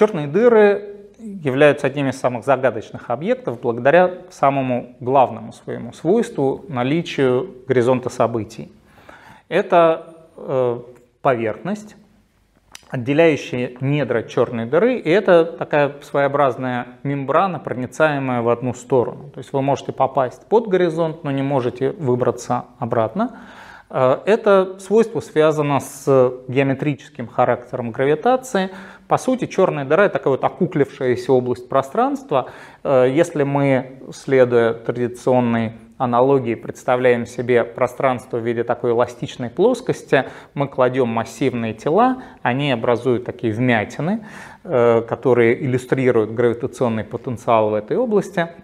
Черные дыры являются одним из самых загадочных объектов благодаря самому главному своему свойству – наличию горизонта событий. Это э, поверхность, отделяющая недра черной дыры, и это такая своеобразная мембрана, проницаемая в одну сторону. То есть вы можете попасть под горизонт, но не можете выбраться обратно. Э, это свойство связано с геометрическим характером гравитации. По сути, черная дыра – это такая вот окуклившаяся область пространства. Э, если мы, следуя традиционной аналогии, представляем себе пространство в виде такой эластичной плоскости, мы кладем массивные тела, они образуют такие вмятины, э, которые иллюстрируют гравитационный потенциал в этой области –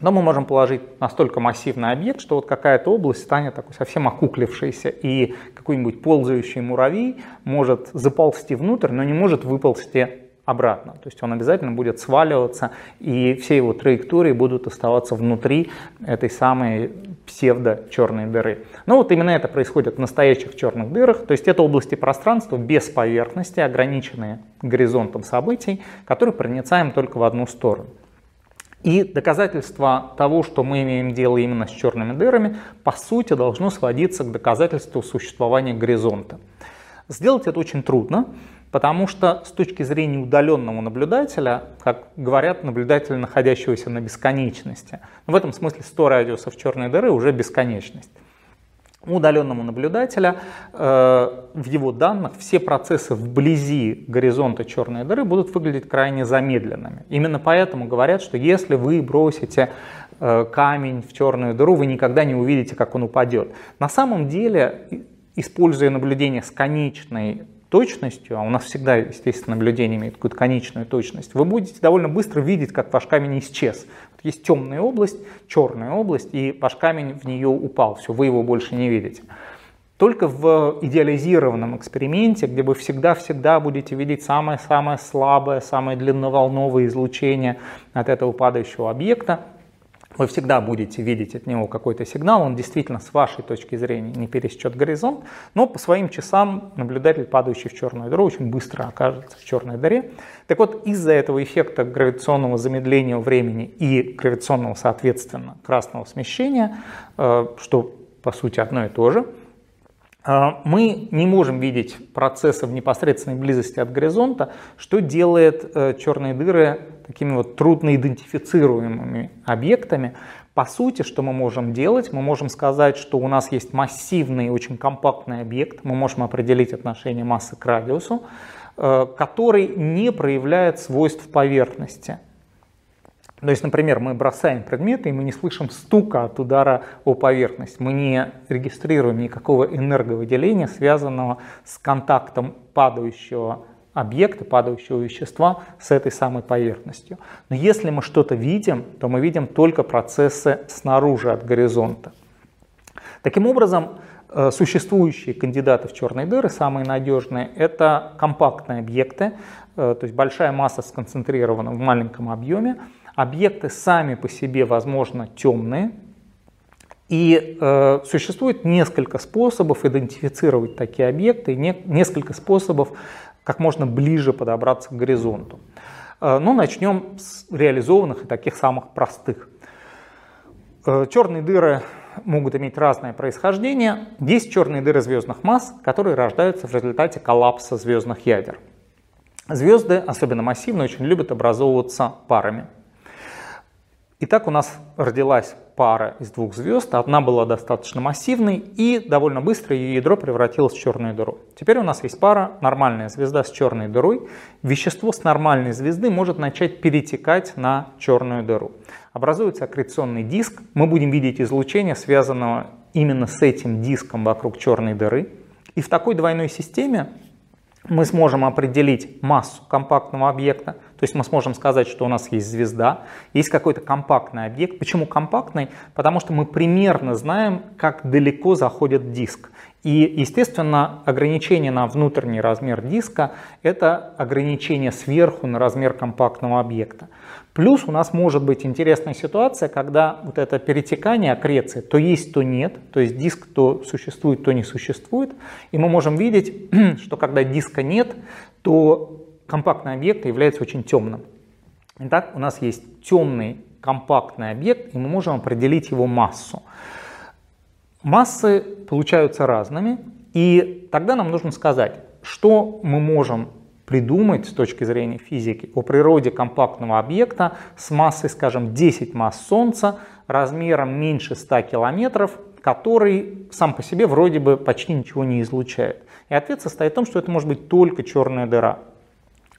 но мы можем положить настолько массивный объект, что вот какая-то область станет такой совсем окуклившейся, и какой-нибудь ползающий муравей может заползти внутрь, но не может выползти обратно. То есть он обязательно будет сваливаться, и все его траектории будут оставаться внутри этой самой псевдо-черной дыры. Но вот именно это происходит в настоящих черных дырах, то есть это области пространства без поверхности, ограниченные горизонтом событий, которые проницаем только в одну сторону. И доказательство того, что мы имеем дело именно с черными дырами, по сути должно сводиться к доказательству существования горизонта. Сделать это очень трудно, потому что с точки зрения удаленного наблюдателя, как говорят, наблюдателя, находящегося на бесконечности, в этом смысле 100 радиусов черной дыры уже бесконечность удаленному наблюдателя э, в его данных все процессы вблизи горизонта черной дыры будут выглядеть крайне замедленными. Именно поэтому говорят, что если вы бросите э, камень в черную дыру, вы никогда не увидите, как он упадет. На самом деле, используя наблюдение с конечной точностью, а у нас всегда, естественно, наблюдение имеет какую-то конечную точность, вы будете довольно быстро видеть, как ваш камень исчез. Есть темная область, черная область, и ваш камень в нее упал, все, вы его больше не видите. Только в идеализированном эксперименте, где вы всегда-всегда будете видеть самое-самое слабое, самое длинноволновое излучение от этого падающего объекта, вы всегда будете видеть от него какой-то сигнал, он действительно с вашей точки зрения не пересечет горизонт, но по своим часам наблюдатель, падающий в черную дыру, очень быстро окажется в черной дыре. Так вот, из-за этого эффекта гравитационного замедления времени и гравитационного, соответственно, красного смещения, э, что по сути одно и то же, мы не можем видеть процессы в непосредственной близости от горизонта, что делает э, черные дыры такими вот трудно идентифицируемыми объектами. По сути, что мы можем делать? Мы можем сказать, что у нас есть массивный, очень компактный объект, мы можем определить отношение массы к радиусу, э, который не проявляет свойств поверхности. То есть, например, мы бросаем предметы, и мы не слышим стука от удара о поверхность. Мы не регистрируем никакого энерговыделения, связанного с контактом падающего объекта, падающего вещества с этой самой поверхностью. Но если мы что-то видим, то мы видим только процессы снаружи от горизонта. Таким образом, э, существующие кандидаты в черные дыры, самые надежные, это компактные объекты, э, то есть большая масса сконцентрирована в маленьком объеме. Объекты сами по себе, возможно, темные, и э, существует несколько способов идентифицировать такие объекты, и не, несколько способов как можно ближе подобраться к горизонту. Э, ну, начнем с реализованных и таких самых простых. Э, черные дыры могут иметь разное происхождение. Есть черные дыры звездных масс, которые рождаются в результате коллапса звездных ядер. Звезды, особенно массивные, очень любят образовываться парами. Итак, у нас родилась пара из двух звезд. Одна была достаточно массивной, и довольно быстро ее ядро превратилось в черную дыру. Теперь у нас есть пара, нормальная звезда с черной дырой. Вещество с нормальной звезды может начать перетекать на черную дыру. Образуется аккреционный диск. Мы будем видеть излучение, связанного именно с этим диском вокруг черной дыры. И в такой двойной системе мы сможем определить массу компактного объекта, то есть мы сможем сказать, что у нас есть звезда, есть какой-то компактный объект. Почему компактный? Потому что мы примерно знаем, как далеко заходит диск. И, естественно, ограничение на внутренний размер диска – это ограничение сверху на размер компактного объекта. Плюс у нас может быть интересная ситуация, когда вот это перетекание, аккреция, то есть, то нет, то есть диск то существует, то не существует. И мы можем видеть, что когда диска нет, то компактный объект является очень темным. Итак, у нас есть темный компактный объект, и мы можем определить его массу. Массы получаются разными, и тогда нам нужно сказать, что мы можем придумать с точки зрения физики о природе компактного объекта с массой, скажем, 10 масс Солнца, размером меньше 100 километров, который сам по себе вроде бы почти ничего не излучает. И ответ состоит в том, что это может быть только черная дыра.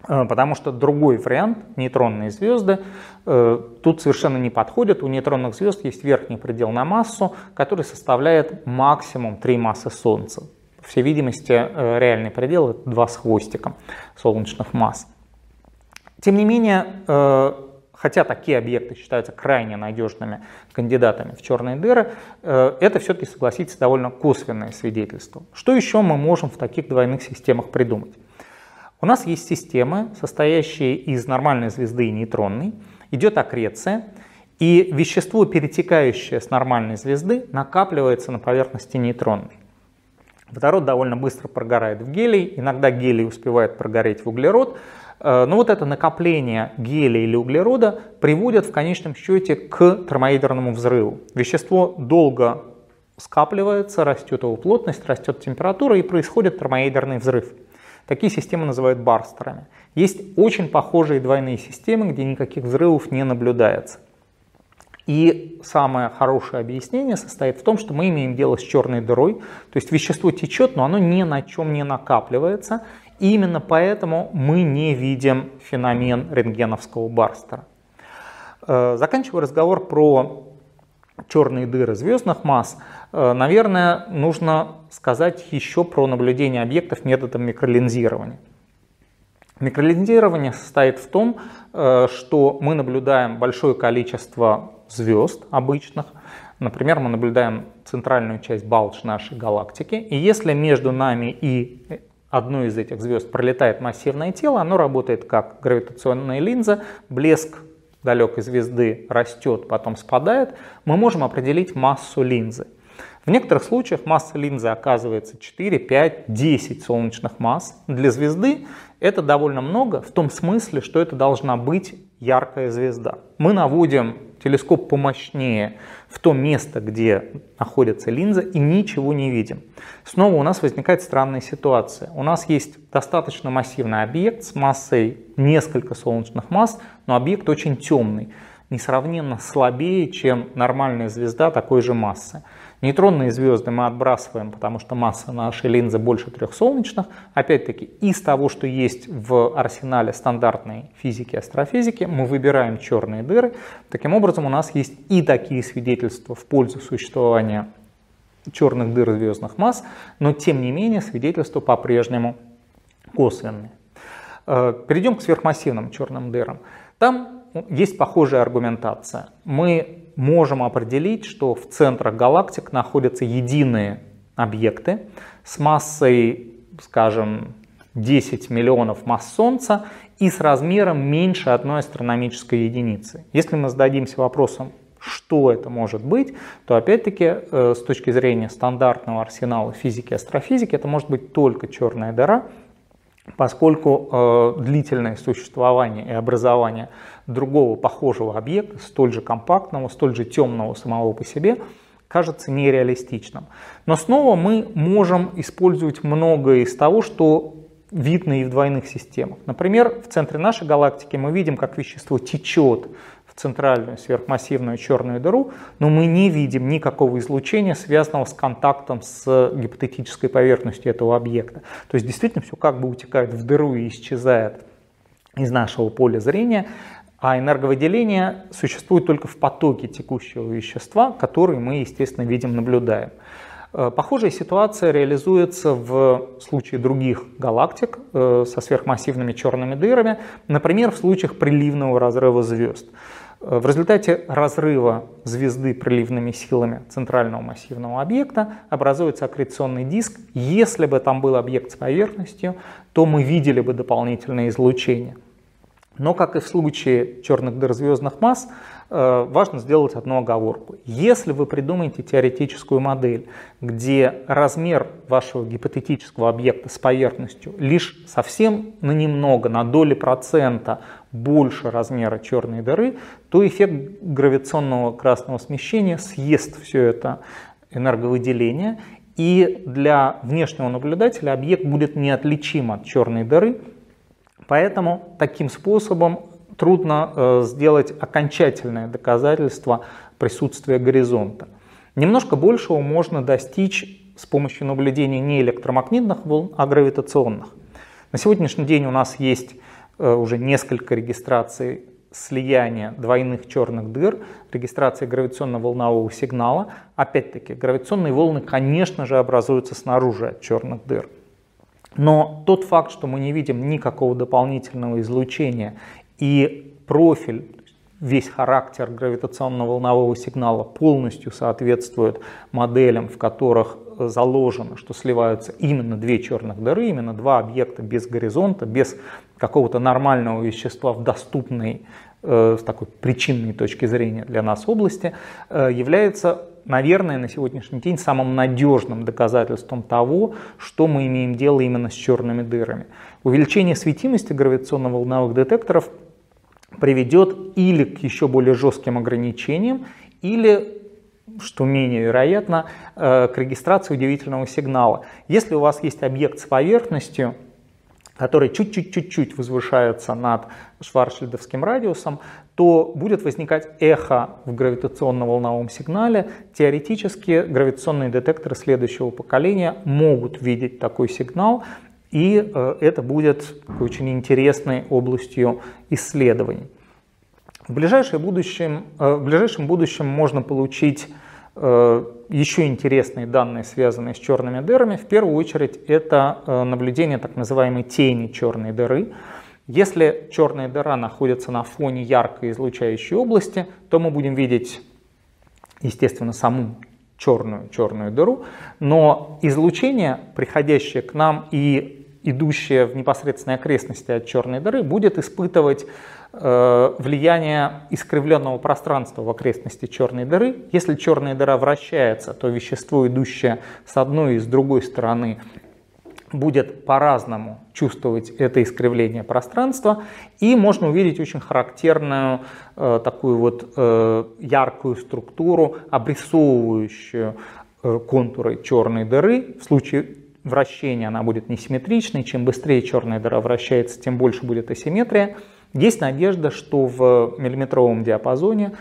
Э, потому что другой вариант, нейтронные звезды, э, тут совершенно не подходит. У нейтронных звезд есть верхний предел на массу, который составляет максимум 3 массы Солнца всей видимости, э, реальный предел — это 2 с хвостиком солнечных масс. Тем не менее, хотя такие объекты считаются крайне надежными кандидатами в черные дыры, это все-таки, согласитесь, довольно косвенное свидетельство. Что еще мы можем в таких двойных системах придумать? У нас есть системы, состоящие из нормальной звезды и нейтронной, идет аккреция, и вещество, перетекающее с нормальной звезды, накапливается на поверхности нейтронной. Водород довольно быстро прогорает в гелий, иногда гелий успевает прогореть в углерод, э, но вот это накопление гелия или углерода приводит в конечном счете к термоядерному взрыву. Вещество долго скапливается, растет его плотность, растет температура и происходит термоядерный взрыв. Такие системы называют барстерами. Есть очень похожие двойные системы, где никаких взрывов не наблюдается. И самое хорошее объяснение состоит в том, что мы имеем дело с черной дырой, то есть вещество течет, но оно ни на чем не накапливается, и именно поэтому мы не видим феномен рентгеновского барстера. Э, заканчивая разговор про черные дыры звездных масс, э, наверное, нужно сказать еще про наблюдение объектов методом микролинзирования. Микролинзирование состоит в том, э, что мы наблюдаем большое количество звезд обычных. Например, мы наблюдаем центральную часть балч нашей галактики. И если между нами и одной из этих звезд пролетает массивное тело, оно работает как гравитационная линза, блеск далекой звезды растет, потом спадает, мы можем определить массу линзы. В некоторых случаях масса линзы оказывается 4, 5, 10 солнечных масс. Для звезды это довольно много в том смысле, что это должна быть яркая звезда. Мы наводим телескоп помощнее в то место, где находится линза, и ничего не видим. Снова у нас возникает странная ситуация. У нас есть достаточно массивный объект с массой несколько солнечных масс, но объект очень темный, несравненно слабее, чем нормальная звезда такой же массы. Нейтронные звезды мы отбрасываем, потому что масса нашей линзы больше трех солнечных. Опять-таки, из того, что есть в арсенале стандартной физики и астрофизики, мы выбираем черные дыры. Таким образом, у нас есть и такие свидетельства в пользу существования черных дыр звездных масс, но тем не менее свидетельства по-прежнему косвенные. Э, перейдем к сверхмассивным черным дырам. Там есть похожая аргументация. Мы можем определить, что в центрах галактик находятся единые объекты с массой, скажем, 10 миллионов масс Солнца и с размером меньше одной астрономической единицы. Если мы зададимся вопросом, что это может быть, то опять-таки э, с точки зрения стандартного арсенала физики и астрофизики это может быть только черная дыра, поскольку э, длительное существование и образование другого похожего объекта, столь же компактного, столь же темного самого по себе, кажется нереалистичным. Но снова мы можем использовать многое из того, что видно и в двойных системах. Например, в центре нашей галактики мы видим, как вещество течет центральную сверхмассивную черную дыру, но мы не видим никакого излучения, связанного с контактом с гипотетической поверхностью этого объекта. То есть действительно все как бы утекает в дыру и исчезает из нашего поля зрения, а энерговыделение существует только в потоке текущего вещества, который мы, естественно, видим, наблюдаем. Э, похожая ситуация реализуется в случае других галактик э, со сверхмассивными черными дырами, например, в случаях приливного разрыва звезд. Э, в результате разрыва звезды приливными силами центрального массивного объекта образуется аккреционный диск. Если бы там был объект с поверхностью, то мы видели бы дополнительное излучение. Но, как и в случае черных дыр звездных масс, важно сделать одну оговорку. Если вы придумаете теоретическую модель, где размер вашего гипотетического объекта с поверхностью лишь совсем на немного, на доли процента больше размера черной дыры, то эффект гравитационного красного смещения съест все это энерговыделение, и для внешнего наблюдателя объект будет неотличим от черной дыры, поэтому таким способом трудно э, сделать окончательное доказательство присутствия горизонта. Немножко большего можно достичь с помощью наблюдения не электромагнитных волн, а гравитационных. На сегодняшний день у нас есть э, уже несколько регистраций слияния двойных черных дыр, регистрации гравитационно-волнового сигнала. Опять-таки, гравитационные волны, конечно же, образуются снаружи от черных дыр. Но тот факт, что мы не видим никакого дополнительного излучения и профиль, весь характер гравитационно-волнового сигнала полностью соответствует моделям, в которых заложено, что сливаются именно две черных дыры, именно два объекта без горизонта, без какого-то нормального вещества в доступной э, с такой причинной точки зрения для нас области, э, является, наверное, на сегодняшний день самым надежным доказательством того, что мы имеем дело именно с черными дырами. Увеличение светимости гравитационно-волновых детекторов приведет или к еще более жестким ограничениям, или что менее вероятно, э, к регистрации удивительного сигнала. Если у вас есть объект с поверхностью, который чуть-чуть-чуть-чуть возвышается над Шварцшильдовским радиусом, то будет возникать эхо в гравитационно-волновом сигнале. Теоретически гравитационные детекторы следующего поколения могут видеть такой сигнал, и э, это будет очень интересной областью исследований. В, ближайшем будущем, э, в ближайшем будущем можно получить Э, еще интересные данные, связанные с черными дырами, в первую очередь это наблюдение так называемой тени черной дыры. Если черная дыра находится на фоне яркой излучающей области, то мы будем видеть, естественно, саму черную черную дыру, но излучение, приходящее к нам и идущее в непосредственной окрестности от черной дыры, будет испытывать Э, влияние искривленного пространства в окрестности черной дыры. Если черная дыра вращается, то вещество, идущее с одной и с другой стороны, будет по-разному чувствовать это искривление пространства, и можно увидеть очень характерную э, такую вот э, яркую структуру, обрисовывающую э, контуры черной дыры. В случае вращения она будет несимметричной, чем быстрее черная дыра вращается, тем больше будет асимметрия. Есть надежда, что в миллиметровом диапазоне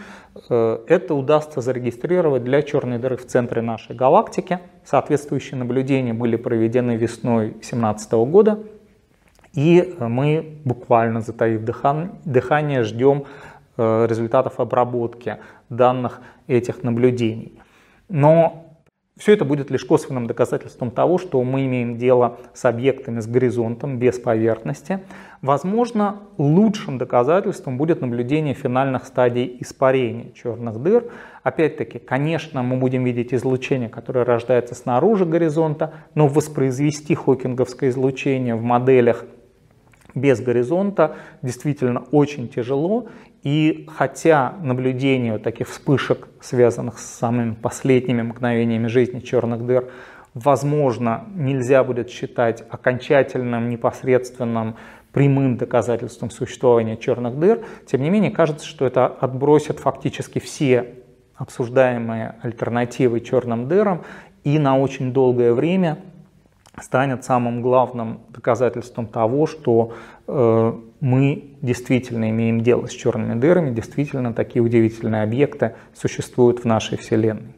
э, это удастся зарегистрировать для черной дыры в центре нашей галактики. Соответствующие наблюдения были проведены весной 2017 года. И мы буквально затаив дыхание ждем э, результатов обработки данных этих наблюдений. Но все это будет лишь косвенным доказательством того, что мы имеем дело с объектами с горизонтом, без поверхности. Возможно, лучшим доказательством будет наблюдение финальных стадий испарения черных дыр. Опять-таки, конечно, мы будем видеть излучение, которое рождается снаружи горизонта, но воспроизвести хокинговское излучение в моделях без горизонта действительно очень тяжело. И хотя наблюдение таких вспышек, связанных с самыми последними мгновениями жизни черных дыр, возможно, нельзя будет считать окончательным, непосредственным, прямым доказательством существования черных дыр, тем не менее кажется, что это отбросит фактически все обсуждаемые альтернативы черным дырам и на очень долгое время станет самым главным доказательством того, что э, мы действительно имеем дело с черными дырами, действительно такие удивительные объекты существуют в нашей Вселенной.